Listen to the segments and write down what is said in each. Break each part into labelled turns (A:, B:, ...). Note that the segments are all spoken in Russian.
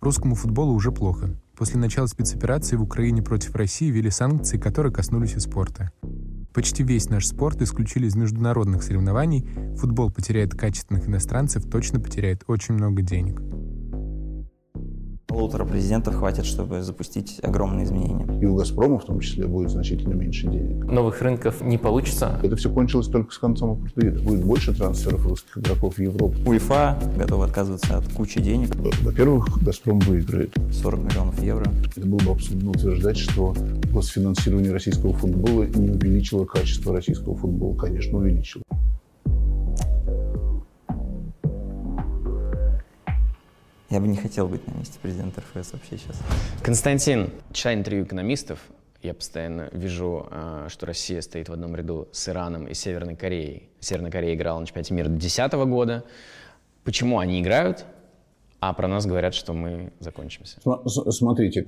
A: Русскому футболу уже плохо. После начала спецоперации в Украине против России ввели санкции, которые коснулись и спорта. Почти весь наш спорт исключили из международных соревнований. Футбол потеряет качественных иностранцев, точно потеряет очень много денег
B: полутора президентов хватит, чтобы запустить огромные изменения.
C: И у «Газпрома» в том числе будет значительно меньше денег.
D: Новых рынков не получится.
C: Это все кончилось только с концом апартеида. Будет больше трансферов русских игроков в Европу.
B: УЕФА готов отказываться от кучи денег.
C: Во-первых, «Газпром» выиграет.
B: 40 миллионов евро.
C: Это было бы абсурдно утверждать, что госфинансирование российского футбола не увеличило качество российского футбола. Конечно, увеличило.
B: Я бы не хотел быть на месте президента РФС вообще сейчас.
D: Константин, читая интервью экономистов, я постоянно вижу, а, что Россия стоит в одном ряду с Ираном и Северной Кореей. Северная Корея играла на чемпионате мира до 2010 года. Почему они играют, а про нас говорят, что мы закончимся?
C: Смотрите,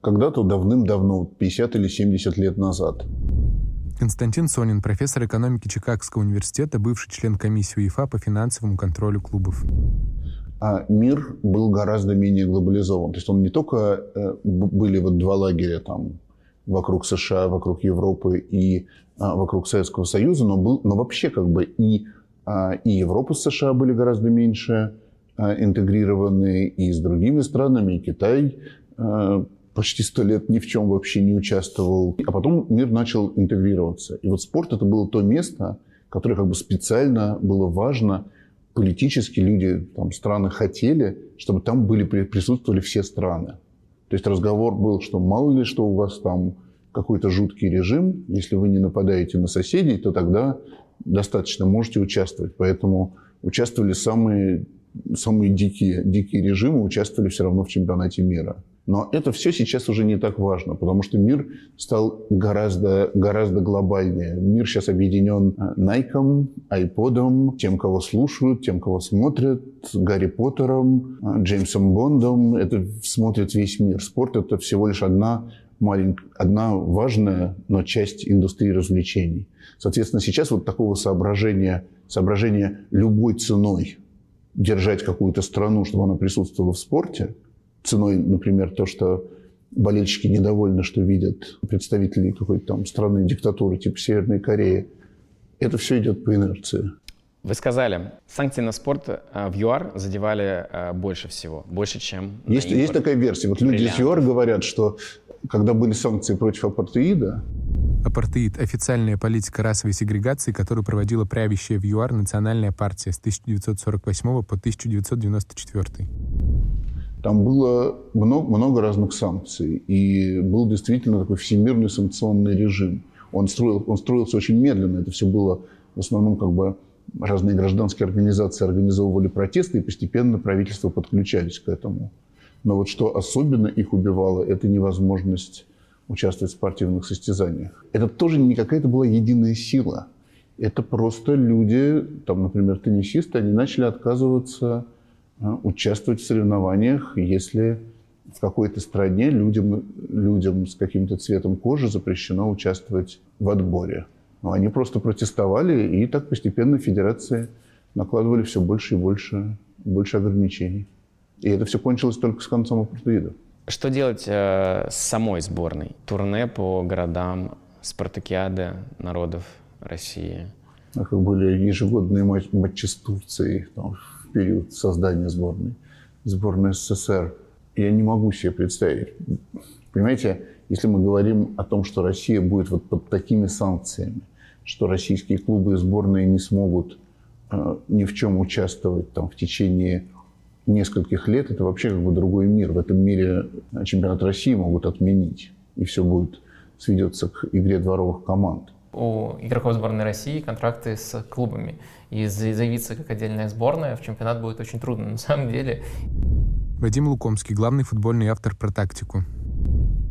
C: когда-то давным-давно, 50 или 70 лет назад,
A: Константин Сонин, профессор экономики Чикагского университета, бывший член комиссии УЕФА по финансовому контролю клубов
C: а мир был гораздо менее глобализован. То есть он не только э, были вот два лагеря там вокруг США, вокруг Европы и а, вокруг Советского Союза, но, был, но вообще как бы и, а, и Европа с США были гораздо меньше а, интегрированы, и с другими странами, и Китай почти сто лет ни в чем вообще не участвовал. А потом мир начал интегрироваться. И вот спорт это было то место, которое как бы специально было важно – политически люди, там, страны хотели, чтобы там были, присутствовали все страны. То есть разговор был, что мало ли, что у вас там какой-то жуткий режим, если вы не нападаете на соседей, то тогда достаточно можете участвовать. Поэтому участвовали самые, самые дикие, дикие режимы, участвовали все равно в чемпионате мира. Но это все сейчас уже не так важно, потому что мир стал гораздо, гораздо глобальнее. Мир сейчас объединен Nike, iPod, тем, кого слушают, тем, кого смотрят, Гарри Поттером, Джеймсом Бондом. Это смотрит весь мир. Спорт – это всего лишь одна маленькая, одна важная, но часть индустрии развлечений. Соответственно, сейчас вот такого соображения, соображения любой ценой держать какую-то страну, чтобы она присутствовала в спорте – ценой, например, то, что болельщики недовольны, что видят представителей какой-то там страны диктатуры типа Северной Кореи. Это все идет по инерции.
D: Вы сказали, санкции на спорт э, в ЮАР задевали э, больше всего, больше, чем
C: есть, есть такая версия. Вот люди из ЮАР говорят, что когда были санкции против апартеида...
A: Апартеид – официальная политика расовой сегрегации, которую проводила правящая в ЮАР национальная партия с 1948 по 1994.
C: Там было много, много разных санкций, и был действительно такой всемирный санкционный режим. Он, строил, он строился очень медленно, это все было в основном как бы разные гражданские организации организовывали протесты, и постепенно правительства подключались к этому. Но вот что особенно их убивало, это невозможность участвовать в спортивных состязаниях. Это тоже не какая-то была единая сила. Это просто люди, там, например, теннисисты, они начали отказываться участвовать в соревнованиях, если в какой-то стране людям, людям с каким-то цветом кожи запрещено участвовать в отборе. Но они просто протестовали, и так постепенно федерации накладывали все больше и больше, больше ограничений. И это все кончилось только с концом апартеида.
D: Что делать э, с самой сборной? Турне по городам, спартакиады народов России?
C: А как были ежегодные матчи, матчи с Турцией, там, период создания сборной, сборной СССР. Я не могу себе представить. Понимаете, если мы говорим о том, что Россия будет вот под такими санкциями, что российские клубы и сборные не смогут э, ни в чем участвовать там, в течение нескольких лет, это вообще как бы другой мир. В этом мире чемпионат России могут отменить, и все будет сведется к игре дворовых команд
E: у игроков сборной России контракты с клубами. И заявиться как отдельная сборная в чемпионат будет очень трудно. На самом деле...
A: Вадим Лукомский, главный футбольный автор про тактику.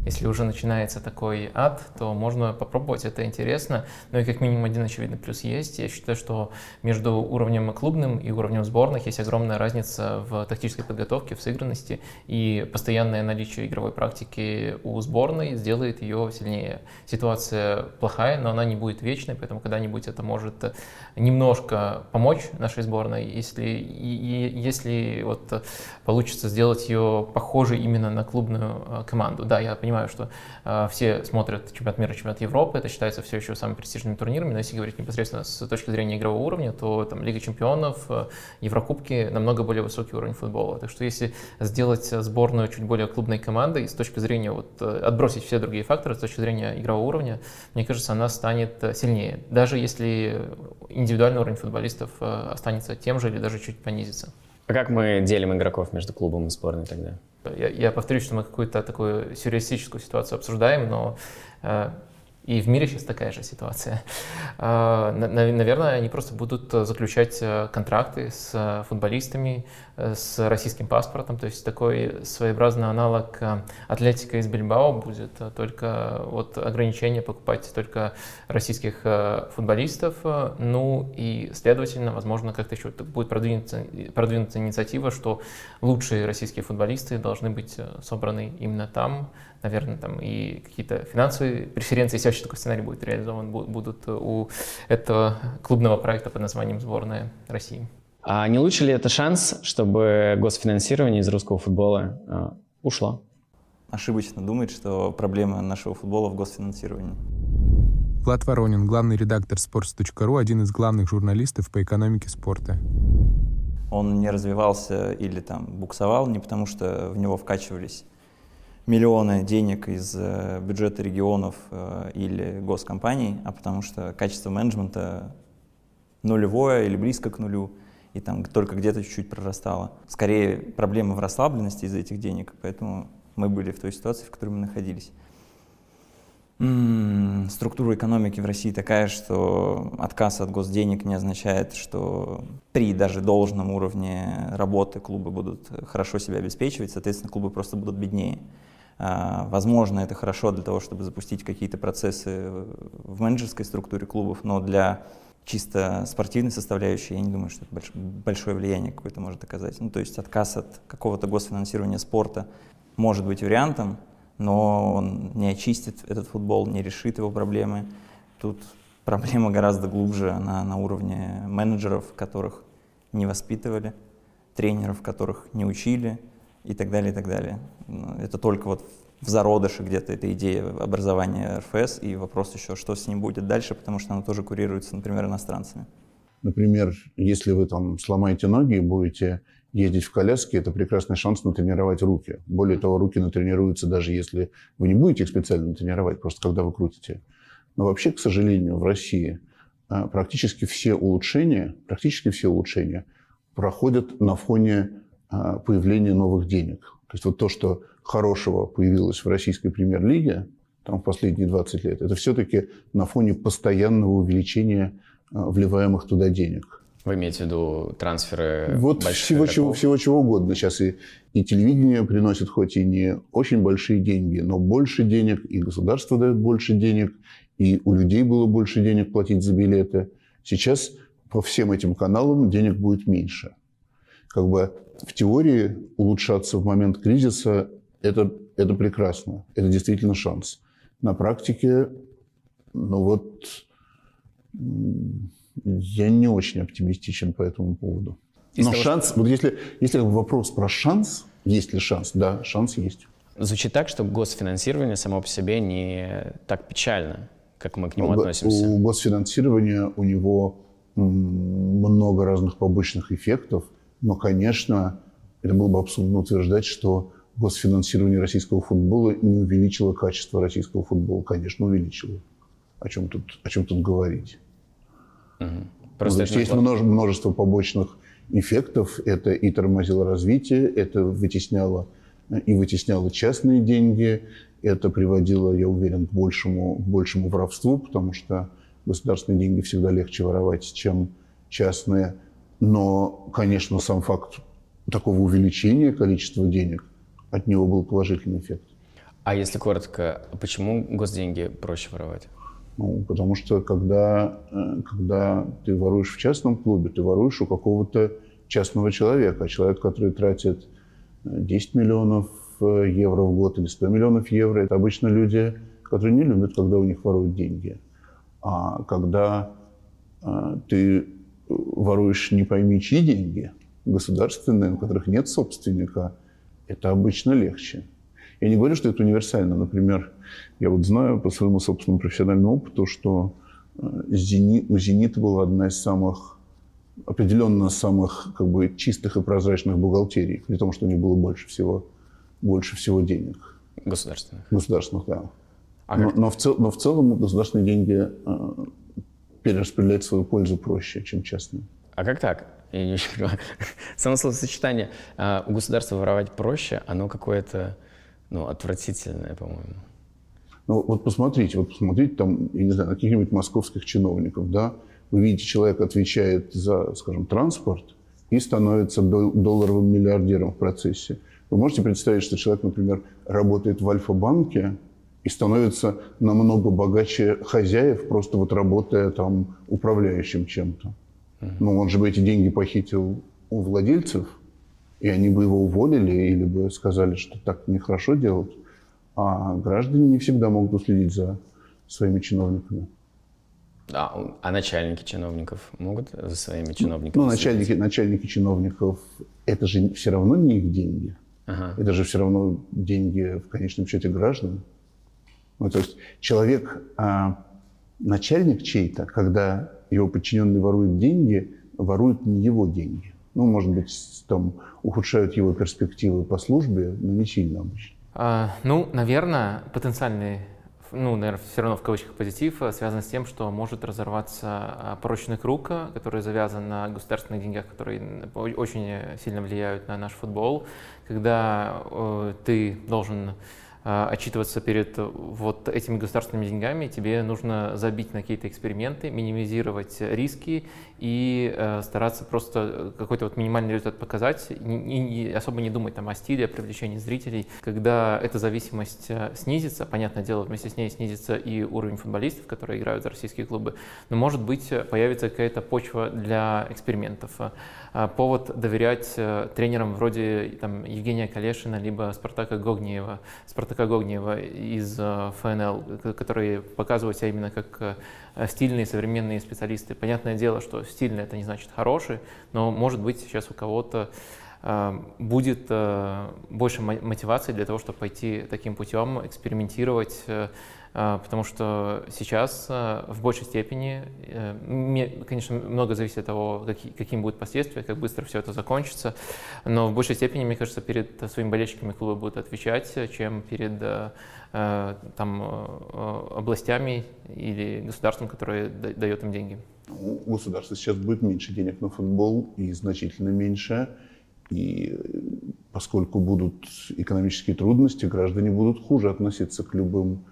E: Если уже начинается такой ад, то можно попробовать, это интересно. Но и как минимум один очевидный плюс есть. Я считаю, что между уровнем клубным и уровнем сборных есть огромная разница в тактической подготовке, в сыгранности, и постоянное наличие игровой практики у сборной сделает ее сильнее. Ситуация плохая, но она не будет вечной, поэтому когда-нибудь это может немножко помочь нашей сборной, если, и, и, если вот получится сделать ее похожей именно на клубную э, команду. Да, я понимаю, что э, все смотрят чемпионат мира, чемпионат Европы, это считается все еще самыми престижными турнирами, но если говорить непосредственно с точки зрения игрового уровня, то там Лига чемпионов, э, Еврокубки намного более высокий уровень футбола. Так что если сделать сборную чуть более клубной командой, с точки зрения, вот, э, отбросить все другие факторы, с точки зрения игрового уровня, мне кажется, она станет э, сильнее. Даже если индивидуальный уровень футболистов э, останется тем же или даже чуть понизится.
D: А как мы делим игроков между клубом и сборной тогда?
E: Я, я повторюсь, что мы какую-то такую сюрреалистическую ситуацию обсуждаем, но э, и в мире сейчас такая же ситуация. А, наверное, они просто будут заключать э, контракты с э, футболистами э, с российским паспортом, то есть такой своеобразный аналог Атлетика из Бильбао будет, только вот ограничение покупать только российских футболистов, ну и, следовательно, возможно, как-то еще будет продвинуться, продвинуться инициатива, что лучшие российские футболисты должны быть собраны именно там, наверное, там и какие-то финансовые преференции, если вообще такой сценарий будет реализован, будут у этого клубного проекта под названием «Сборная России».
D: А не лучше ли это шанс, чтобы госфинансирование из русского футбола э, ушло?
B: Ошибочно думать, что проблема нашего футбола в госфинансировании.
A: Влад Воронин, главный редактор sports.ru, один из главных журналистов по экономике спорта.
B: Он не развивался или там буксовал не потому, что в него вкачивались миллионы денег из э, бюджета регионов э, или госкомпаний, а потому что качество менеджмента нулевое или близко к нулю, и там только где-то чуть-чуть прорастало. Скорее, проблема в расслабленности из-за этих денег, поэтому мы были в той ситуации, в которой мы находились. М-м, структура экономики в России такая, что отказ от госденег не означает, что при даже должном уровне работы клубы будут хорошо себя обеспечивать, соответственно, клубы просто будут беднее. А, возможно, это хорошо для того, чтобы запустить какие-то процессы в менеджерской структуре клубов, но для чисто спортивной составляющей я не думаю, что это большое влияние какое-то может оказать. Ну, то есть отказ от какого-то госфинансирования спорта может быть вариантом, но он не очистит этот футбол, не решит его проблемы. Тут проблема гораздо глубже, она на уровне менеджеров, которых не воспитывали, тренеров, которых не учили, и так далее, и так далее. Это только вот в зародыше где-то эта идея образования РФС, и вопрос еще, что с ним будет дальше, потому что она тоже курируется, например, иностранцами.
C: Например, если вы там сломаете ноги и будете ездить в коляске, это прекрасный шанс натренировать руки. Более того, руки натренируются даже если вы не будете их специально тренировать, просто когда вы крутите. Но вообще, к сожалению, в России а, практически все улучшения, практически все улучшения проходят на фоне а, появления новых денег. То есть вот то, что хорошего появилось в российской премьер-лиге там, в последние 20 лет, это все-таки на фоне постоянного увеличения а, вливаемых туда денег.
D: Вы имеете в виду трансферы
C: Вот всего чего, всего чего угодно. Сейчас и, и телевидение приносит хоть и не очень большие деньги, но больше денег, и государство дает больше денег, и у людей было больше денег платить за билеты. Сейчас по всем этим каналам денег будет меньше. Как бы в теории улучшаться в момент кризиса это, это прекрасно, это действительно шанс. На практике, ну вот, я не очень оптимистичен по этому поводу. Но шанс, вот если, если вопрос про шанс, есть ли шанс, да, шанс есть.
D: Звучит так, что госфинансирование само по себе не так печально, как мы к нему относимся.
C: У госфинансирования у него много разных побочных эффектов – но, конечно, это было бы абсурдно утверждать, что госфинансирование российского футбола не увеличило качество российского футбола. Конечно, увеличило. О чем тут, о чем тут говорить? Угу. Просто ну, есть множество побочных эффектов. Это и тормозило развитие, это вытесняло и вытесняло частные деньги, это приводило, я уверен, к большему, к большему воровству, потому что государственные деньги всегда легче воровать, чем частные. Но, конечно, сам факт такого увеличения количества денег, от него был положительный эффект.
D: А если коротко, почему госденьги проще воровать?
C: Ну, потому что когда, э, когда ты воруешь в частном клубе, ты воруешь у какого-то частного человека. А человек, который тратит 10 э, миллионов э, евро в год или 100 миллионов евро, это обычно люди, которые не любят, когда у них воруют деньги. А когда ты воруешь не пойми чьи деньги, государственные, у которых нет собственника, это обычно легче. Я не говорю, что это универсально. Например, я вот знаю по своему собственному профессиональному опыту, что э, Зенит, у «Зенита» была одна из самых, определенно самых как бы, чистых и прозрачных бухгалтерий, при том, что у них было больше всего, больше всего денег.
D: Государственных?
C: Государственных, да. А но, но, в цел, но в целом государственные деньги э, перераспределять свою пользу проще, чем частные.
D: А как так? Я не очень понимаю. Само словосочетание э, у государства воровать проще, оно какое-то ну, отвратительное, по-моему.
C: Ну, вот посмотрите, вот посмотрите там, я не знаю, на каких-нибудь московских чиновников, да, вы видите, человек отвечает за, скажем, транспорт и становится долларовым миллиардером в процессе. Вы можете представить, что человек, например, работает в Альфа-банке и становится намного богаче хозяев, просто вот работая там управляющим чем-то. Uh-huh. Ну, он же бы эти деньги похитил у владельцев, и они бы его уволили или бы сказали, что так нехорошо делать. А граждане не всегда могут уследить за своими чиновниками.
D: А, а начальники чиновников могут за своими чиновниками?
C: Ну, начальники, начальники чиновников, это же все равно не их деньги. Ага. Это же все равно деньги в конечном счете граждан. Ну, то есть человек, а, начальник чей-то, когда его подчиненный ворует деньги, ворует не его деньги ну, может быть, там ухудшают его перспективы по службе, но не сильно обычно.
E: А, ну, наверное, потенциальный ну, наверное, все равно в кавычках позитив, э, связан с тем, что может разорваться а, порочный круг, э, который завязан на государственных деньгах, которые очень сильно влияют на наш футбол, когда э, ты должен отчитываться перед вот этими государственными деньгами, тебе нужно забить на какие-то эксперименты, минимизировать риски и э, стараться просто какой-то вот минимальный результат показать, и, и особо не думать там о стиле, о привлечении зрителей. Когда эта зависимость э, снизится, понятное дело, вместе с ней снизится и уровень футболистов, которые играют за российские клубы, но может быть появится какая-то почва для экспериментов. А, повод доверять э, тренерам вроде там, Евгения Калешина, либо Спартака Гогниева, Спартака Гогниева из э, ФНЛ, которые показывают себя именно как э, стильные современные специалисты. Понятное дело, что стильный это не значит хороший, но может быть сейчас у кого-то будет больше мотивации для того, чтобы пойти таким путем, экспериментировать, потому что сейчас а, в большей степени, э, конечно, много зависит от того, какими будут последствия, как быстро все это закончится, но в большей степени, мне кажется, перед своими болельщиками клубы будут отвечать, чем перед э, э, там, областями или государством, которое дает им деньги.
C: У государства сейчас будет меньше денег на футбол и значительно меньше. И поскольку будут экономические трудности, граждане будут хуже относиться к любым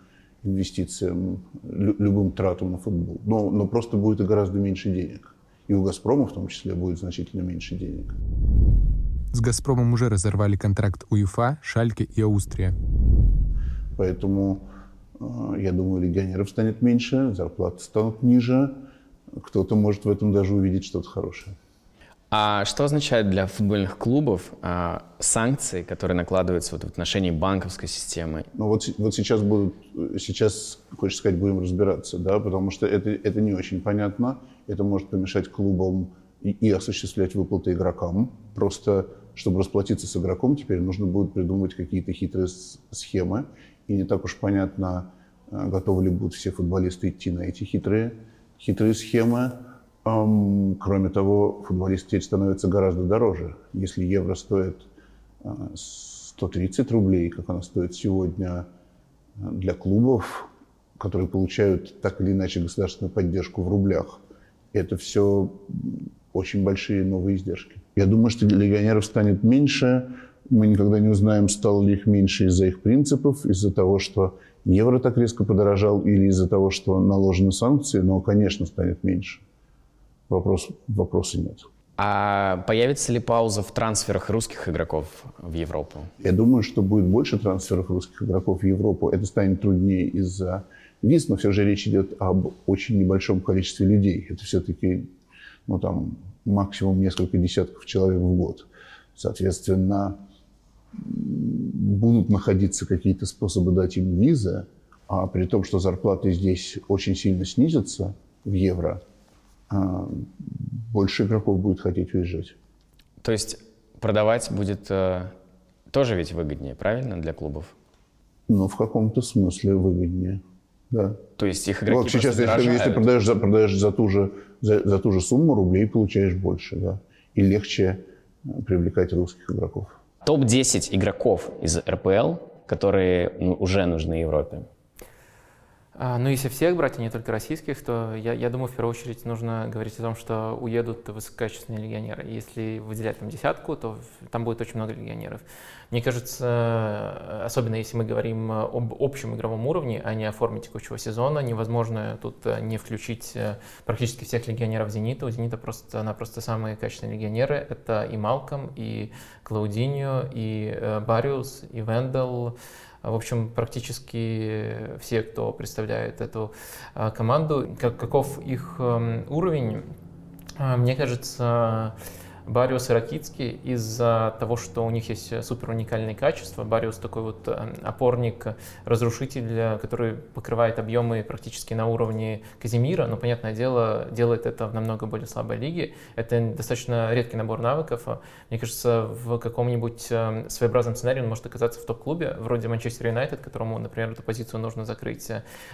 C: инвестициям, любым тратам на футбол. Но, но просто будет и гораздо меньше денег. И у «Газпрома» в том числе будет значительно меньше денег.
A: С «Газпромом» уже разорвали контракт УЕФА, Шальке и Аустрия.
C: Поэтому, э, я думаю, легионеров станет меньше, зарплаты станут ниже. Кто-то может в этом даже увидеть что-то хорошее.
D: А что означает для футбольных клубов а, санкции, которые накладываются вот в отношении банковской системы?
C: Ну вот, вот сейчас будут, сейчас, хочешь сказать, будем разбираться, да, потому что это, это не очень понятно. Это может помешать клубам и, и осуществлять выплаты игрокам. Просто, чтобы расплатиться с игроком, теперь нужно будет придумывать какие-то хитрые схемы. И не так уж понятно, а, готовы ли будут все футболисты идти на эти хитрые, хитрые схемы. Кроме того, футболист теперь становится гораздо дороже. Если евро стоит 130 а, рублей, как она стоит сегодня а, для клубов, которые получают так или иначе государственную поддержку в рублях, это все очень большие новые издержки. Я думаю, что легионеров станет меньше. Мы никогда не узнаем, стало ли их меньше из-за их принципов, из-за того, что евро так резко подорожал, или из-за того, что наложены санкции, но, конечно, станет меньше. Вопрос, вопроса нет.
D: А появится ли пауза в трансферах русских игроков в Европу?
C: Я думаю, что будет больше трансферов русских игроков в Европу. Это станет труднее из-за виз, но все же речь идет об очень небольшом количестве людей. Это все-таки ну, там, максимум несколько десятков человек в год. Соответственно, будут находиться какие-то способы дать им визы, а при том, что зарплаты здесь очень сильно снизятся в евро, больше игроков будет хотеть уезжать.
D: То есть продавать будет э, тоже ведь выгоднее, правильно, для клубов?
C: Ну, в каком-то смысле выгоднее, да.
D: То есть их игроки
C: вот сейчас, если, если продаешь, за, продаешь за, ту же, за, за ту же сумму рублей, получаешь больше, да. И легче э, привлекать русских игроков.
D: Топ-10 игроков из РПЛ, которые ну, уже нужны Европе.
E: А, ну, если всех брать, а не только российских, то я, я думаю, в первую очередь нужно говорить о том, что уедут высококачественные легионеры. Если выделять там десятку, то там будет очень много легионеров. Мне кажется, особенно если мы говорим об общем игровом уровне, а не о форме текущего сезона, невозможно тут э, не включить э, практически всех легионеров «Зенита». У «Зенита» просто-напросто самые качественные легионеры. Это и Малком, и Клаудиньо, и э, Бариус, и Вендел, в общем, практически все, кто представляет эту а, команду, как, каков их эм, уровень, а, мне кажется, Бариус и Ракицкий из-за того, что у них есть супер уникальные качества. Бариус такой вот э, опорник, разрушитель, который покрывает объемы практически на уровне Казимира, но, понятное дело, делает это в намного более слабой лиге. Это достаточно редкий набор навыков. Мне кажется, в каком-нибудь э, своеобразном сценарии он может оказаться в топ-клубе, вроде Манчестер Юнайтед, которому, например, эту позицию нужно закрыть.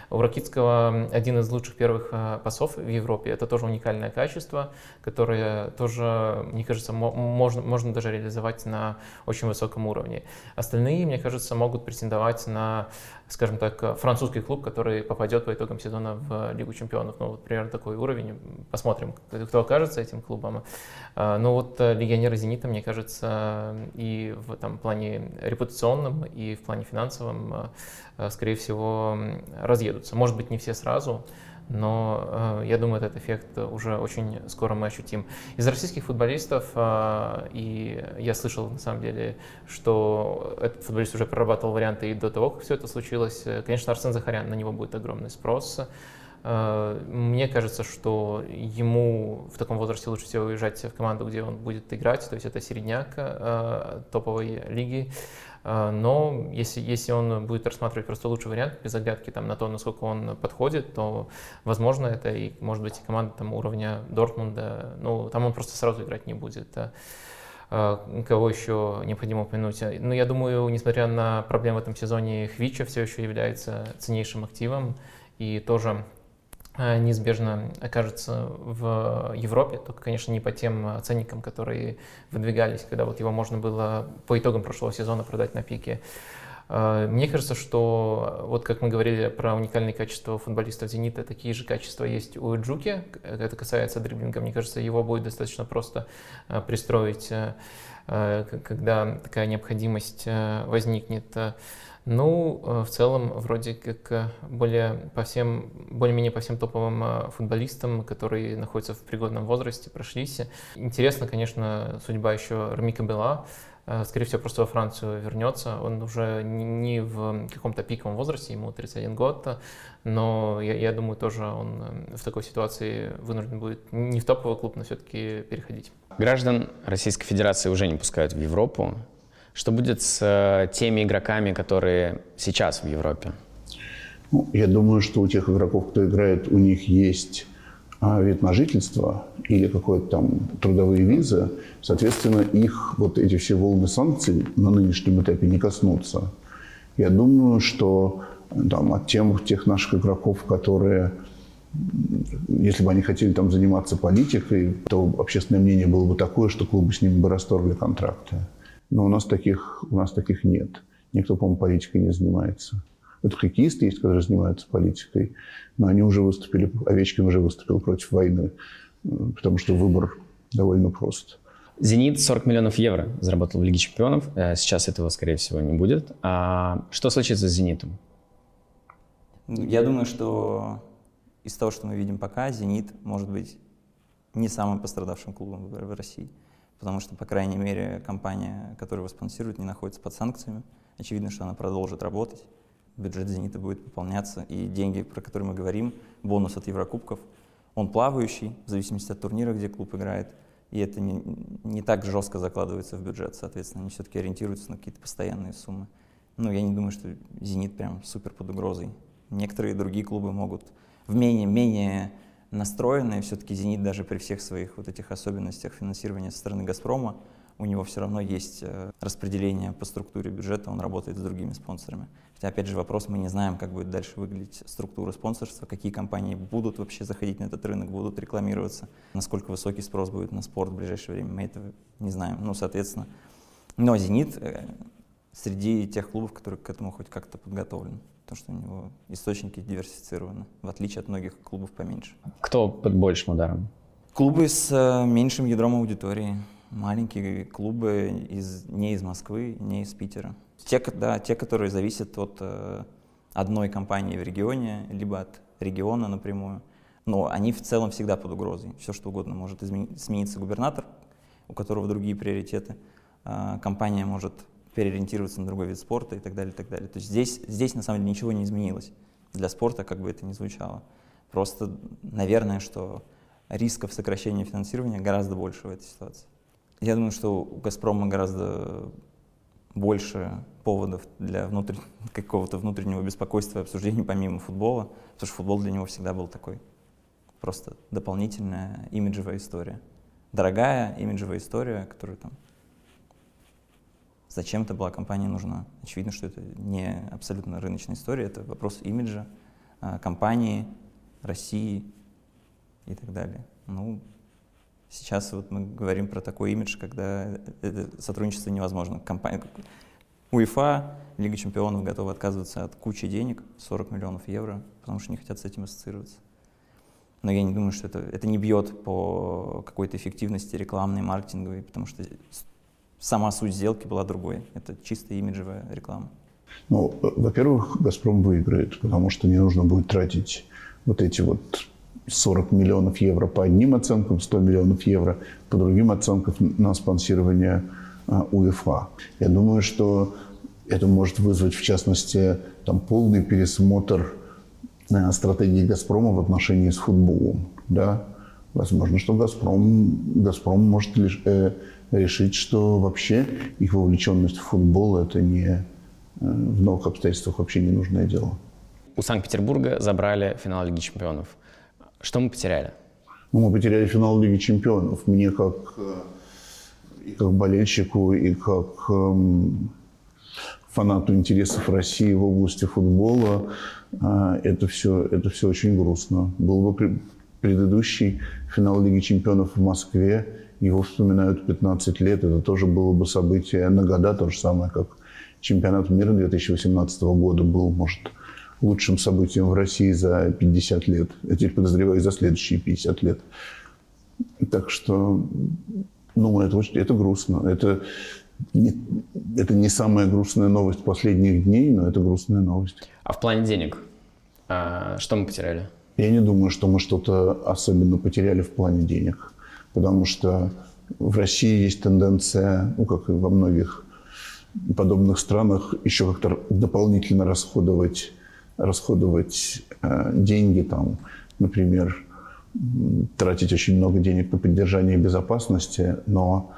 E: У Ракицкого один из лучших первых э, пасов в Европе. Это тоже уникальное качество, которое тоже мне кажется, можно, можно даже реализовать на очень высоком уровне. Остальные, мне кажется, могут претендовать на, скажем так, французский клуб, который попадет по итогам сезона в Лигу чемпионов. Ну, вот примерно такой уровень. Посмотрим, кто окажется этим клубом. А, ну вот э, легионеры «Зенита», мне кажется, и в там, плане репутационном, и в плане финансовом, э, скорее всего, разъедутся. Может быть, не все сразу, но э, я думаю, этот эффект уже очень скоро мы ощутим. Из российских футболистов, э, и я слышал на самом деле, что этот футболист уже прорабатывал варианты и до того, как все это случилось, э, конечно, Арсен Захарян, на него будет огромный спрос. Мне кажется, что ему в таком возрасте лучше всего уезжать в команду, где он будет играть, то есть это середняк топовой лиги. А, но если, если он будет рассматривать просто лучший вариант, без оглядки там, на то, насколько он подходит, то, возможно, это и, может быть, и команда там, уровня Дортмунда, ну, там он просто сразу играть не будет. А, кого еще необходимо упомянуть? Ну, я думаю, несмотря на проблемы в этом сезоне, Хвича все еще является ценнейшим активом и тоже неизбежно окажется в Европе, только, конечно, не по тем ценникам, которые выдвигались, когда вот его можно было по итогам прошлого сезона продать на пике. Э, мне кажется, что вот как мы говорили про уникальные качества футболистов «Зенита», такие же качества есть у Джуки. Это касается дриблинга. Мне кажется, его будет достаточно просто э, пристроить, когда такая необходимость возникнет. Ну, э, в целом, вроде как э, более по всем, более-менее по всем топовым э, футболистам, которые находятся в пригодном возрасте, прошлись. Интересно, конечно, судьба еще Рамика Бела. Скорее всего, просто во Францию вернется. Он уже не в каком-то пиковом возрасте, ему 31 год, но я, я думаю, тоже он в такой ситуации вынужден будет не в топовый клуб, но все-таки переходить.
D: Граждан Российской Федерации уже не пускают в Европу. Что будет с э, теми игроками, которые сейчас в Европе?
C: Ну, я думаю, что у тех игроков, кто играет, у них есть а, вид на жительство или какое-то там трудовые визы. Соответственно, их вот эти все волны санкций на нынешнем этапе не коснутся. Я думаю, что там, от тем, тех наших игроков, которые если бы они хотели там заниматься политикой, то общественное мнение было бы такое, что клубы с ними бы расторгли контракты. Но у нас таких, у нас таких нет. Никто, по-моему, политикой не занимается. Это хоккеисты есть, которые занимаются политикой, но они уже выступили, Овечкин уже выступил против войны, потому что выбор довольно прост.
D: «Зенит» 40 миллионов евро заработал в Лиге чемпионов. Э, сейчас этого, скорее всего, не будет. А что случится с «Зенитом»?
B: Я думаю, что из того, что мы видим пока, «Зенит» может быть не самым пострадавшим клубом в России. Потому что, по крайней мере, компания, которая его спонсирует, не находится под санкциями. Очевидно, что она продолжит работать, бюджет «Зенита» будет пополняться, и деньги, про которые мы говорим, бонус от Еврокубков, он плавающий, в зависимости от турнира, где клуб играет, и это не, не так жестко закладывается в бюджет, соответственно, они все-таки ориентируются на какие-то постоянные суммы. Ну, я не думаю, что «Зенит» прям супер под угрозой. Некоторые другие клубы могут в менее, менее настроенные, все-таки «Зенит» даже при всех своих вот этих особенностях финансирования со стороны «Газпрома», у него все равно есть э, распределение по структуре бюджета, он работает с другими спонсорами. Хотя, опять же, вопрос, мы не знаем, как будет дальше выглядеть структура спонсорства, какие компании будут вообще заходить на этот рынок, будут рекламироваться, насколько высокий спрос будет на спорт в ближайшее время, мы этого не знаем. Ну, соответственно, но «Зенит» э, среди тех клубов, которые к этому хоть как-то подготовлены потому что у него источники диверсифицированы, в отличие от многих клубов поменьше.
D: Кто под большим ударом?
B: Клубы с э, меньшим ядром аудитории, маленькие клубы из, не из Москвы, не из Питера. Те, да, те, которые зависят от э, одной компании в регионе, либо от региона напрямую. Но они в целом всегда под угрозой. Все что угодно может изменить, смениться губернатор, у которого другие приоритеты. Э, компания может переориентироваться на другой вид спорта и так далее, и так далее. То есть здесь, здесь на самом деле ничего не изменилось для спорта, как бы это ни звучало. Просто, наверное, что рисков сокращения финансирования гораздо больше в этой ситуации. Я думаю, что у «Газпрома» гораздо больше поводов для внутрь... какого-то внутреннего беспокойства и обсуждений помимо футбола, потому что футбол для него всегда был такой просто дополнительная имиджевая история. Дорогая имиджевая история, которую там зачем-то была компания нужна. Очевидно, что это не абсолютно рыночная история, это вопрос имиджа а, компании, России и так далее. Ну, сейчас вот мы говорим про такой имидж, когда это сотрудничество невозможно. Компания, УЕФА, Лига чемпионов готова отказываться от кучи денег, 40 миллионов евро, потому что не хотят с этим ассоциироваться. Но я не думаю, что это, это не бьет по какой-то эффективности рекламной, маркетинговой, потому что сама суть сделки была другой. Это чисто имиджевая реклама.
C: Ну, во-первых, «Газпром» выиграет, потому что не нужно будет тратить вот эти вот 40 миллионов евро по одним оценкам, 100 миллионов евро по другим оценкам на спонсирование а, УЕФА. Я думаю, что это может вызвать, в частности, там, полный пересмотр э, стратегии «Газпрома» в отношении с футболом. Да? Возможно, что «Газпром», «Газпром» может лишь, э, решить, что вообще их вовлеченность в футбол – это не э, в новых обстоятельствах вообще не нужное дело.
D: У Санкт-Петербурга забрали финал Лиги чемпионов. Что мы потеряли?
C: Ну, мы потеряли финал Лиги чемпионов. Мне как, э, и как болельщику, и как эм, фанату интересов России в области футбола э, это, все, это все очень грустно. Был бы предыдущий финал Лиги чемпионов в Москве, его вспоминают 15 лет, это тоже было бы событие на года, то же самое, как чемпионат мира 2018 года был, может, лучшим событием в России за 50 лет. Я теперь подозреваю, за следующие 50 лет. Так что, ну, это, очень, это грустно. Это не, это не самая грустная новость последних дней, но это грустная новость.
D: А в плане денег? А, что мы потеряли?
C: Я не думаю, что мы что-то особенно потеряли в плане денег потому что в России есть тенденция, ну, как и во многих подобных странах, еще как-то дополнительно расходовать, расходовать э, деньги, там, например, тратить очень много денег на поддержание безопасности, но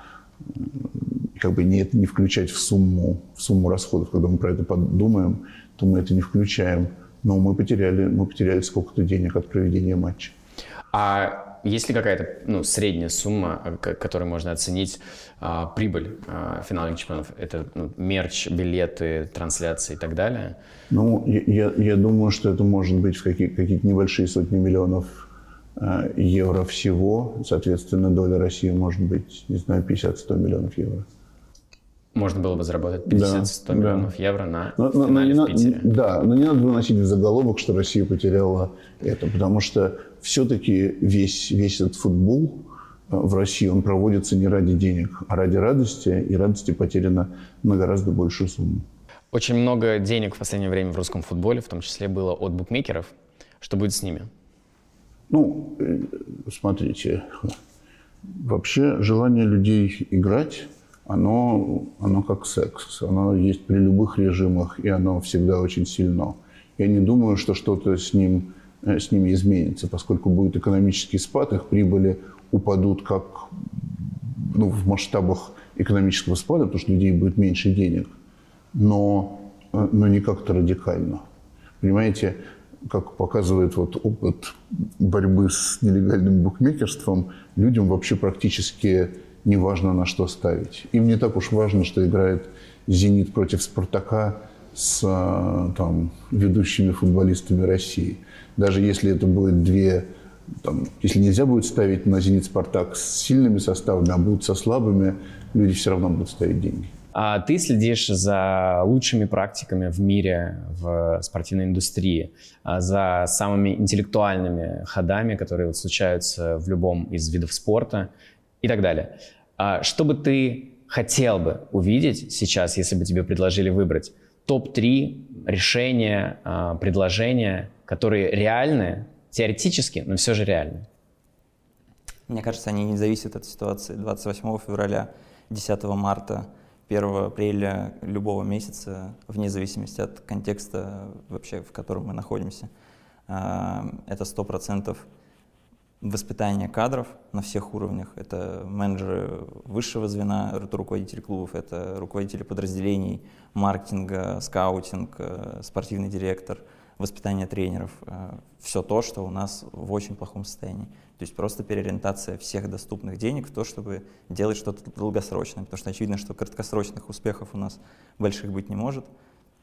C: как бы не, это не включать в сумму, в сумму расходов. Когда мы про это подумаем, то мы это не включаем. Но мы потеряли, мы потеряли сколько-то денег от проведения матча.
D: А есть ли какая-то ну, средняя сумма, которой можно оценить а, прибыль а, финальных чемпионов? Это ну, мерч, билеты, трансляции и так далее?
C: Ну, я, я думаю, что это может быть в какие, какие-то небольшие сотни миллионов а, евро всего. Соответственно, доля России может быть, не знаю, 50-100 миллионов евро.
D: Можно было бы заработать 50-100 да, миллионов да. евро на но, финале
C: но
D: в Питере.
C: Да, но не надо выносить в заголовок, что Россия потеряла это, потому что все-таки весь, весь этот футбол э, в России, он проводится не ради денег, а ради радости, и радости потеряно на гораздо большую сумму.
D: Очень много денег в последнее время в русском футболе, в том числе было от букмекеров. Что будет с ними?
C: Ну, э, смотрите, вообще желание людей играть, оно, оно как секс. Оно есть при любых режимах, и оно всегда очень сильно. Я не думаю, что что-то с, ним, с ними изменится, поскольку будет экономический спад, их прибыли упадут как ну, в масштабах экономического спада, потому что людей будет меньше денег, но, э, но не как-то радикально. Понимаете, как показывает вот опыт борьбы с нелегальным букмекерством, людям вообще практически не важно, на что ставить. Им не так уж важно, что играет «Зенит» против «Спартака» с там, ведущими футболистами России. Даже если это будет две... Там, если нельзя будет ставить на «Зенит» «Спартак» с сильными составами, а будут со слабыми, люди все равно будут ставить деньги.
D: А ты следишь за лучшими практиками в мире в спортивной индустрии, а за самыми интеллектуальными ходами, которые вот случаются в любом из видов спорта и так далее. А что бы ты хотел бы увидеть сейчас, если бы тебе предложили выбрать топ-3 решения, а, предложения, которые реальны, теоретически, но все же реальны?
B: Мне кажется, они не зависят от ситуации. 28 февраля, 10 марта – 1 апреля любого месяца, вне зависимости от контекста вообще, в котором мы находимся. А, это сто процентов воспитание кадров на всех уровнях. Это менеджеры высшего звена, это руководители клубов, это руководители подразделений, маркетинга, скаутинг, э, спортивный директор, воспитание тренеров. Э, Все то, что у нас в очень плохом состоянии. То есть просто переориентация всех доступных денег в то, чтобы делать что-то долгосрочное. Потому что очевидно, что краткосрочных успехов у нас больших быть не может.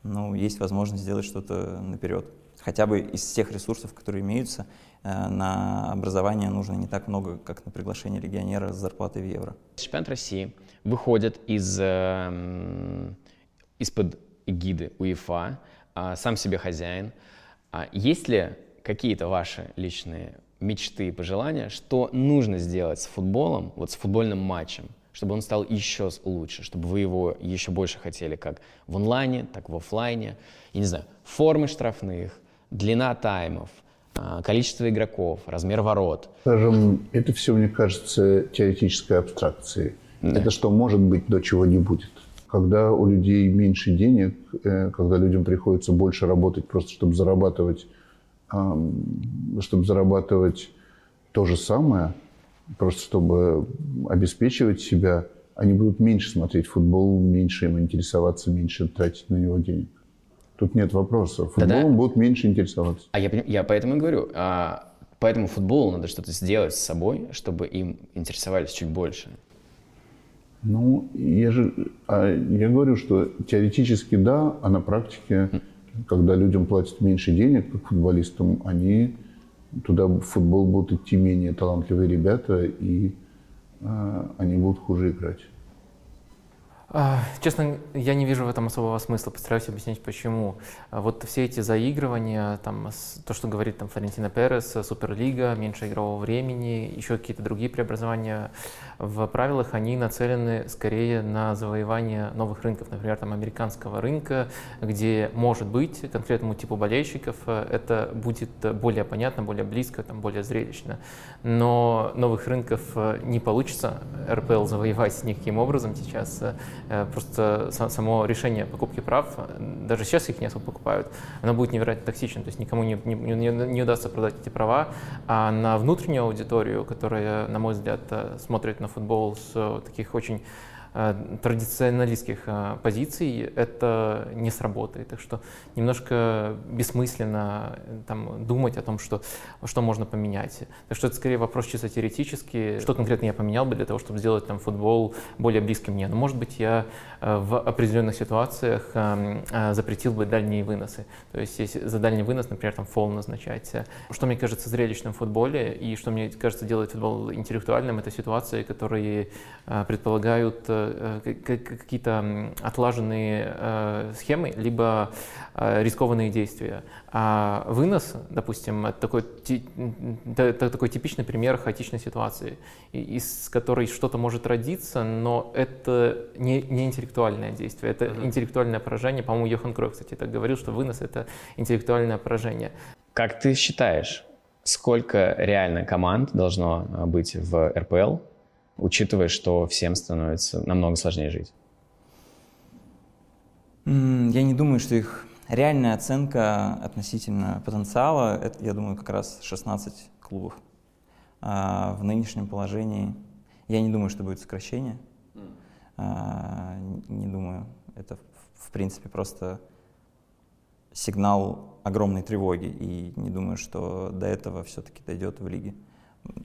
B: Но есть возможность сделать что-то наперед. Хотя бы из всех ресурсов, которые имеются, э, на образование нужно не так много, как на приглашение легионера с зарплатой в евро.
D: Чемпионат России выходит из, э, из-под эгиды УЕФА, сам себе хозяин. А есть ли какие-то ваши личные мечты и пожелания, что нужно сделать с футболом, вот с футбольным матчем, чтобы он стал еще лучше, чтобы вы его еще больше хотели как в онлайне, так и в офлайне. Я не знаю, формы штрафных, длина таймов, а, количество игроков, размер ворот.
C: Скажем, это все, мне кажется, теоретической абстракцией. Да. Это что может быть, до чего не будет. Когда у людей меньше денег, э, когда людям приходится больше работать просто, чтобы зарабатывать чтобы зарабатывать то же самое, просто чтобы обеспечивать себя, они будут меньше смотреть футбол, меньше им интересоваться, меньше тратить на него денег. Тут нет вопросов. Футболом Да-да. будут меньше интересоваться.
D: А я, я поэтому и говорю. А, поэтому футболу надо что-то сделать с собой, чтобы им интересовались чуть больше.
C: Ну, я же, а я говорю, что теоретически да, а на практике когда людям платят меньше денег, как футболистам, они туда в футбол будут идти менее талантливые ребята, и э, они будут хуже играть.
E: А, честно, я не вижу в этом особого смысла, постараюсь объяснить почему. А, вот все эти заигрывания, там, то, что говорит там Флорентина Перес, Суперлига, меньше игрового времени, еще какие-то другие преобразования в правилах, они нацелены скорее на завоевание новых рынков, например, там, американского рынка, где, может быть, конкретному типу болельщиков э, это будет более понятно, более близко, там, более зрелищно. Но новых рынков э, не получится РПЛ завоевать никаким образом сейчас Э, просто само решение покупки прав, даже сейчас их не особо покупают, оно будет невероятно токсично, то есть никому не, не, не, не удастся продать эти права, а на внутреннюю аудиторию, которая, на мой взгляд, э, смотрит на футбол с таких очень Э, традиционалистских э, позиций это не сработает. Так что немножко бессмысленно э, там, думать о том, что, что можно поменять. Так что это скорее вопрос чисто теоретический. Что конкретно я поменял бы для того, чтобы сделать там, футбол более близким мне? Ну, может быть, я в определенных ситуациях запретил бы дальние выносы. То есть если за дальний вынос, например, там фол назначать. Что мне кажется зрелищным в футболе и что мне кажется делает футбол интеллектуальным, это ситуации, которые предполагают Э, какие-то отлаженные э, схемы, либо э, рискованные действия. А вынос, допустим, это такой, это такой типичный пример хаотичной ситуации, из которой что-то может родиться, но это не, не интеллектуальное действие, это uh-huh. интеллектуальное поражение. По-моему, Йохан Кройф, кстати, так говорил, что вынос — это интеллектуальное поражение.
D: Как ты считаешь, Сколько реально команд должно а, быть в РПЛ, учитывая, что всем становится намного сложнее жить?
B: Я не думаю, что их реальная оценка относительно потенциала, это, я думаю, как раз 16 клубов. А в нынешнем положении я не думаю, что будет сокращение. А, не думаю. Это, в принципе, просто сигнал огромной тревоги. И не думаю, что до этого все-таки дойдет в лиге.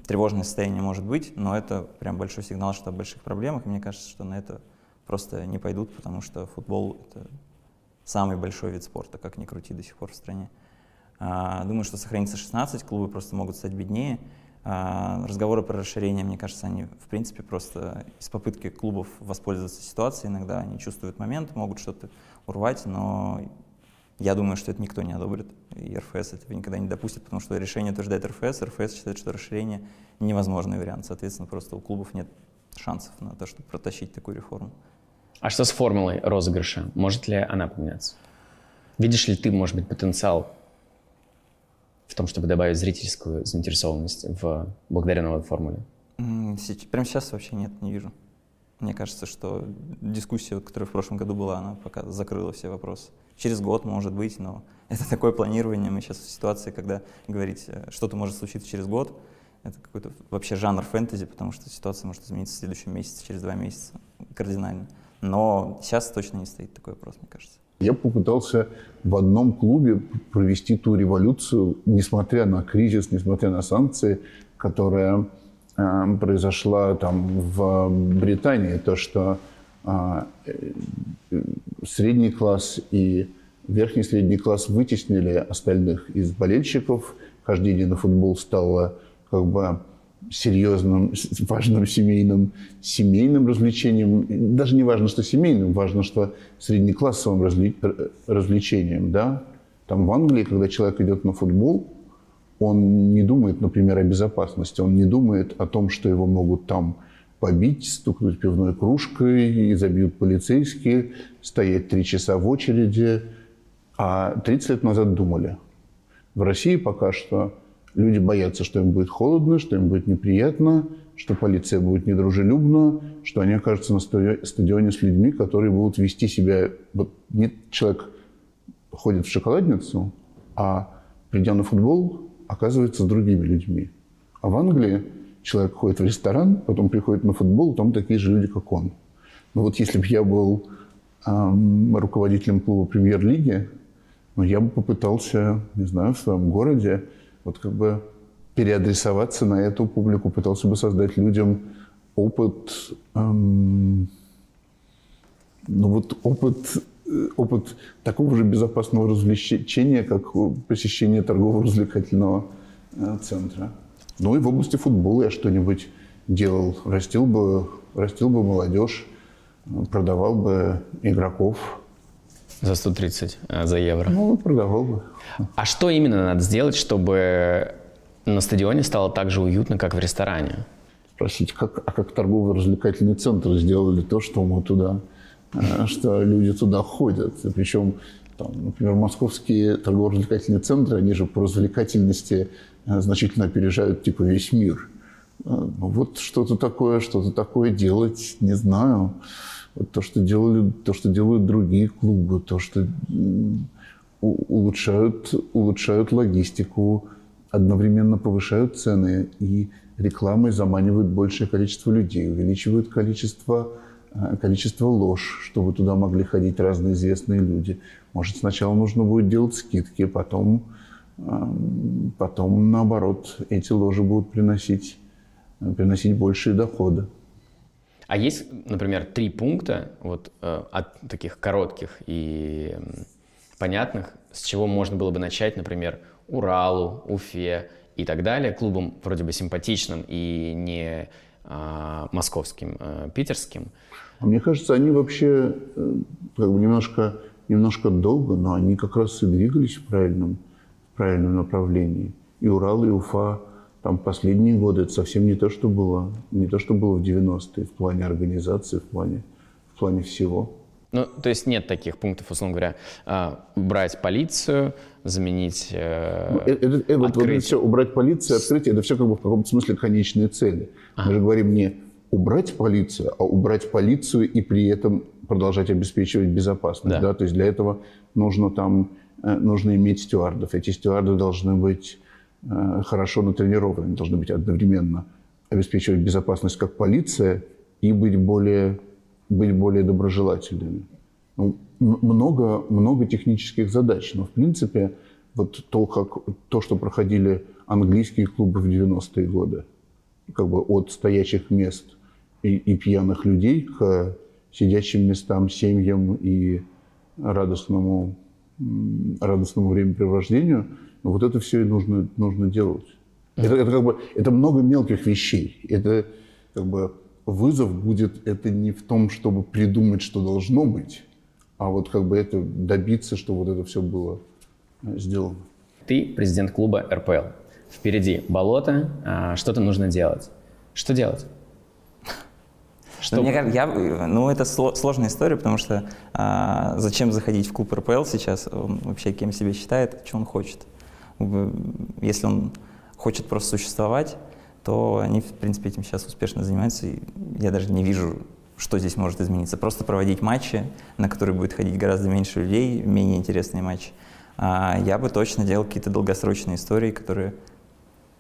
B: Тревожное состояние может быть, но это прям большой сигнал, что о больших проблемах. И мне кажется, что на это просто не пойдут, потому что футбол — это самый большой вид спорта, как ни крути до сих пор в стране. А, думаю, что сохранится 16, клубы просто могут стать беднее. А, разговоры про расширение, мне кажется, они в принципе просто из попытки клубов воспользоваться ситуацией иногда они чувствуют момент, могут что-то урвать, но я думаю, что это никто не одобрит, и РФС этого никогда не допустит, потому что решение утверждает РФС, РФС считает, что расширение невозможный вариант, соответственно, просто у клубов нет шансов на то, чтобы протащить такую реформу.
D: А что с формулой розыгрыша? Может ли она поменяться? Видишь ли ты, может быть, потенциал в том, чтобы добавить зрительскую заинтересованность в благодаря новой формуле?
B: Прямо сейчас вообще нет, не вижу. Мне кажется, что дискуссия, которая в прошлом году была, она пока закрыла все вопросы. Через год, может быть, но это такое планирование. Мы сейчас в ситуации, когда говорить, э, что-то может случиться через год, это какой-то вообще жанр фэнтези, потому что ситуация может измениться в следующем месяце, через два месяца кардинально. Но сейчас точно не стоит такой вопрос, мне кажется.
C: Я попытался в одном клубе провести ту революцию, несмотря на кризис, несмотря на санкции, которая произошла там в Британии. То, что э, средний класс и верхний средний класс вытеснили остальных из болельщиков. Хождение на футбол стало как бы серьезным, важным семейным, семейным развлечением. Даже не важно, что семейным, важно, что среднеклассовым развли, развлечением. Да? Там в Англии, когда человек идет на футбол, он не думает, например, о безопасности, он не думает о том, что его могут там побить, стукнуть пивной кружкой, и забьют полицейские, стоять три часа в очереди. А 30 лет назад думали. В России пока что Люди боятся, что им будет холодно, что им будет неприятно, что полиция будет недружелюбна, что они окажутся на стадионе с людьми, которые будут вести себя... Вот нет, человек ходит в шоколадницу, а придя на футбол, оказывается другими людьми. А в Англии человек ходит в ресторан, потом приходит на футбол, там такие же люди, как он. Но вот если бы я был эм, руководителем клуба премьер-лиги, ну, я бы попытался, не знаю, в своем городе вот как бы переадресоваться на эту публику, пытался бы создать людям опыт, эм, ну вот опыт, опыт такого же безопасного развлечения, как посещение торгово-развлекательного э, центра. Ну и в области футбола я что-нибудь делал, растил бы, растил бы молодежь, продавал бы игроков,
D: за 130, э, за евро?
C: Ну, продавал бы.
D: А что именно надо сделать, чтобы на стадионе стало так же уютно, как в ресторане?
C: Спросить, как, а как торгово-развлекательный центр сделали то, что мы туда, э, что люди туда ходят. Причем, там, например, московские торгово-развлекательные центры, они же по развлекательности э, значительно опережают типа весь мир. Ну, вот что-то такое, что-то такое делать, не знаю вот то, что делали, то, что делают другие клубы, то, что улучшают, улучшают логистику, одновременно повышают цены и рекламой заманивают большее количество людей, увеличивают количество, э, количество лож, чтобы туда могли ходить разные известные люди. Может, сначала нужно будет делать скидки, потом, эм, потом наоборот, эти ложи будут приносить, э, приносить большие доходы.
D: А есть, например, три пункта вот, э, от таких коротких и понятных, с чего можно было бы начать, например, Уралу, Уфе и так далее, клубам вроде бы симпатичным и не а, московским, питерским.
C: А мне кажется, они вообще э, как бы немножко, немножко долго, но они как раз и двигались в правильном, в правильном направлении. И Урал, и Уфа там последние годы это совсем не то, что было, не то, что было в 90-е в плане организации, в плане, в плане всего.
D: Ну, то есть нет таких пунктов, условно говоря, а, убрать полицию, заменить... Э,
C: ну, это, это, вот, вот все, убрать полицию, открытие, это все как бы в каком-то смысле конечные цели. Ага. Мы же говорим не убрать полицию, а убрать полицию и при этом продолжать обеспечивать безопасность. Да. Да? То есть для этого нужно там э, нужно иметь стюардов. Эти стюарды должны быть э, хорошо натренированы, должны быть одновременно обеспечивать безопасность как полиция и быть более, быть более доброжелательными. Ну, много, много технических задач, но в принципе вот то, как, то, что проходили английские клубы в 90-е годы, как бы от стоячих мест и, и пьяных людей к сидящим местам, семьям и радостному, радостному времяпрепровождению, вот это все и нужно, нужно делать. Это, это, как бы, это много мелких вещей. Это как бы вызов будет это не в том, чтобы придумать, что должно быть, а вот как бы это добиться, что вот это все было э, сделано.
D: Ты президент клуба РПЛ. Впереди болото, а, что-то нужно делать. Что делать?
B: Что? Ну, мне кажется, я, ну, это сложная история, потому что а, зачем заходить в клуб РПЛ сейчас? Он вообще кем себя считает, что он хочет. Если он хочет просто существовать, то они, в принципе, этим сейчас успешно занимаются. И я даже не вижу, что здесь может измениться. Просто проводить матчи, на которые будет ходить гораздо меньше людей, менее интересные матчи. А я бы точно делал какие-то долгосрочные истории, которые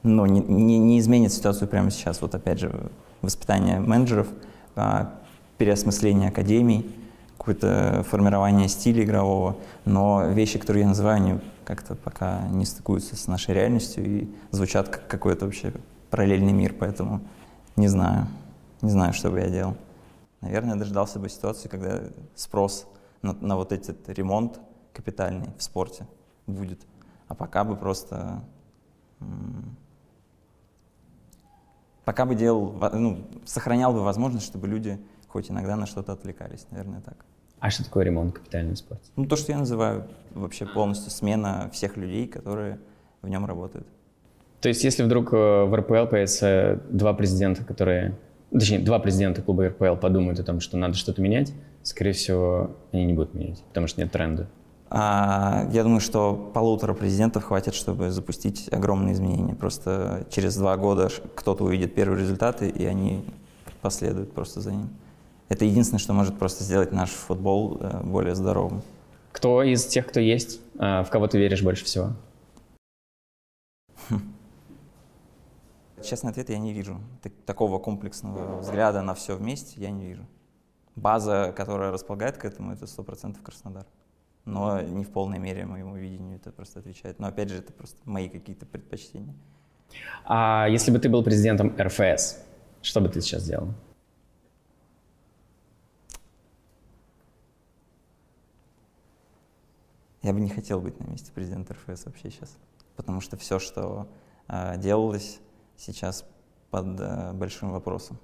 B: ну, не, не, не изменят ситуацию прямо сейчас. Вот опять же, воспитание менеджеров – а, переосмысление академий, какое-то формирование стиля игрового, но вещи, которые я называю, они как-то пока не стыкуются с нашей реальностью и звучат как какой-то вообще параллельный мир, поэтому не знаю, не знаю, что бы я делал. Наверное, дождался бы ситуации, когда спрос на, на вот этот ремонт капитальный в спорте будет, а пока бы просто пока бы делал, ну, сохранял бы возможность, чтобы люди хоть иногда на что-то отвлекались, наверное, так.
D: А что такое ремонт капитального спорта?
B: Ну, то, что я называю вообще полностью смена всех людей, которые в нем работают.
D: То есть, если вдруг э, в РПЛ появятся два президента, которые... Точнее, два президента клуба РПЛ подумают о том, что надо что-то менять, скорее всего, они не будут менять, потому что нет тренда.
B: А, я думаю, что полутора президентов хватит, чтобы запустить огромные изменения. Просто через два года кто-то увидит первые результаты, и они последуют просто за ним. Это единственное, что может просто сделать наш футбол э, более здоровым.
D: Кто из тех, кто есть, э, в кого ты веришь больше всего?
B: Хм. Честный ответ, я не вижу. Такого комплексного взгляда на все вместе я не вижу. База, которая располагает к этому, это 100% Краснодар но не в полной мере моему видению это просто отвечает. Но опять же, это просто мои какие-то предпочтения.
D: А если бы ты был президентом РФС, что бы ты сейчас делал?
B: Я бы не хотел быть на месте президента РФС вообще сейчас, потому что все, что э, делалось сейчас под э, большим вопросом.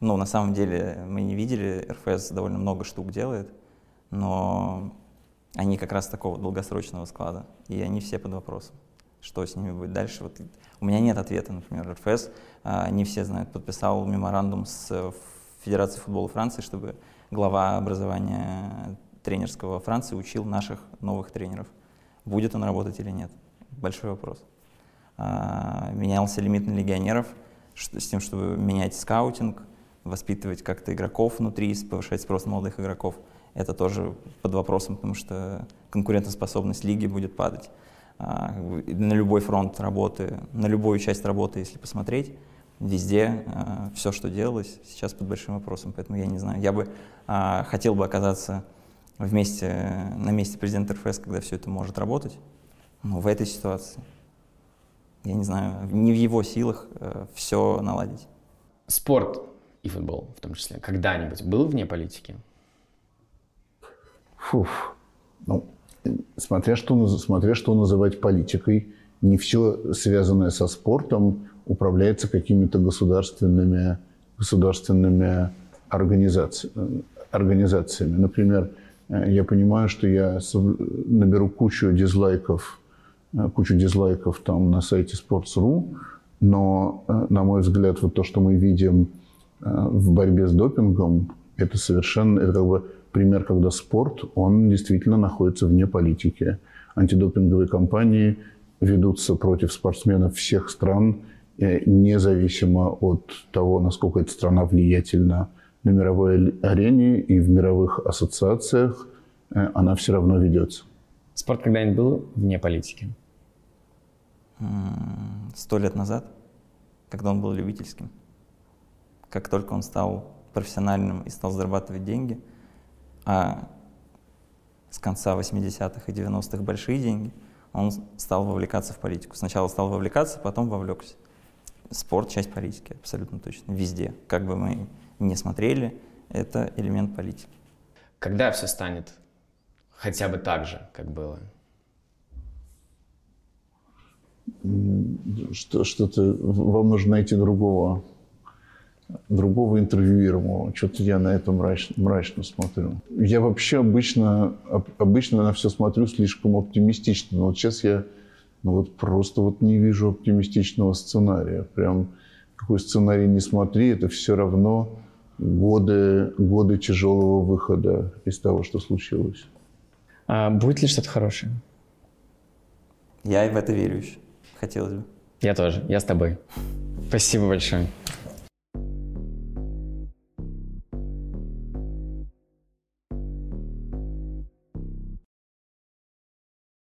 B: Ну, на самом деле, мы не видели, РФС довольно много штук делает, но они как раз такого долгосрочного склада, и они все под вопросом. Что с ними будет дальше? Вот у меня нет ответа, например, РФС, а, не все знают, подписал меморандум с э, Федерацией футбола Франции, чтобы глава образования тренерского Франции учил наших новых тренеров. Будет он работать или нет? Большой вопрос. А, менялся лимит на легионеров с тем, чтобы менять скаутинг, воспитывать как-то игроков внутри, повышать спрос молодых игроков – это тоже под вопросом, потому что конкурентоспособность лиги будет падать. А, на любой фронт работы, на любую часть работы, если посмотреть, везде а, все, что делалось, сейчас под большим вопросом. Поэтому я не знаю. Я бы а, хотел бы оказаться вместе, на месте президента РФС, когда все это может работать. Но в этой ситуации, я не знаю, не в его силах э, все наладить.
D: Спорт и футбол в том числе когда-нибудь был вне политики?
C: Фуф. Ну, смотря что, смотря что называть политикой, не все связанное со спортом управляется какими-то государственными, государственными организаци, организациями. Например, я понимаю, что я наберу кучу дизлайков, кучу дизлайков там на сайте Sports.ru, но, на мой взгляд, вот то, что мы видим в борьбе с допингом, это совершенно, это как бы пример, когда спорт, он действительно находится вне политики. Антидопинговые кампании ведутся против спортсменов всех стран, э, независимо от того, насколько эта страна влиятельна на мировой арене и в мировых ассоциациях, э, она все равно ведется.
D: Спорт когда-нибудь был вне политики?
B: Сто лет назад, когда он был любительским. Как только он стал профессиональным и стал зарабатывать деньги, а с конца 80-х и 90-х большие деньги, он стал вовлекаться в политику. Сначала стал вовлекаться, потом вовлекся. Спорт — часть политики, абсолютно точно, везде. Как бы мы ни смотрели, это элемент политики.
D: Когда все станет хотя бы так же, как было?
C: Что, что-то вам нужно найти другого другого интервьюируемого. Что-то я на это мрачно, мрачно смотрю. Я вообще обычно, обычно на все смотрю слишком оптимистично. Но вот сейчас я ну вот просто вот не вижу оптимистичного сценария. Прям какой сценарий не смотри, это все равно годы, годы тяжелого выхода из того, что случилось.
D: А будет ли что-то хорошее?
B: Я и в это верю еще. Хотелось бы.
D: Я тоже. Я с тобой. Спасибо большое.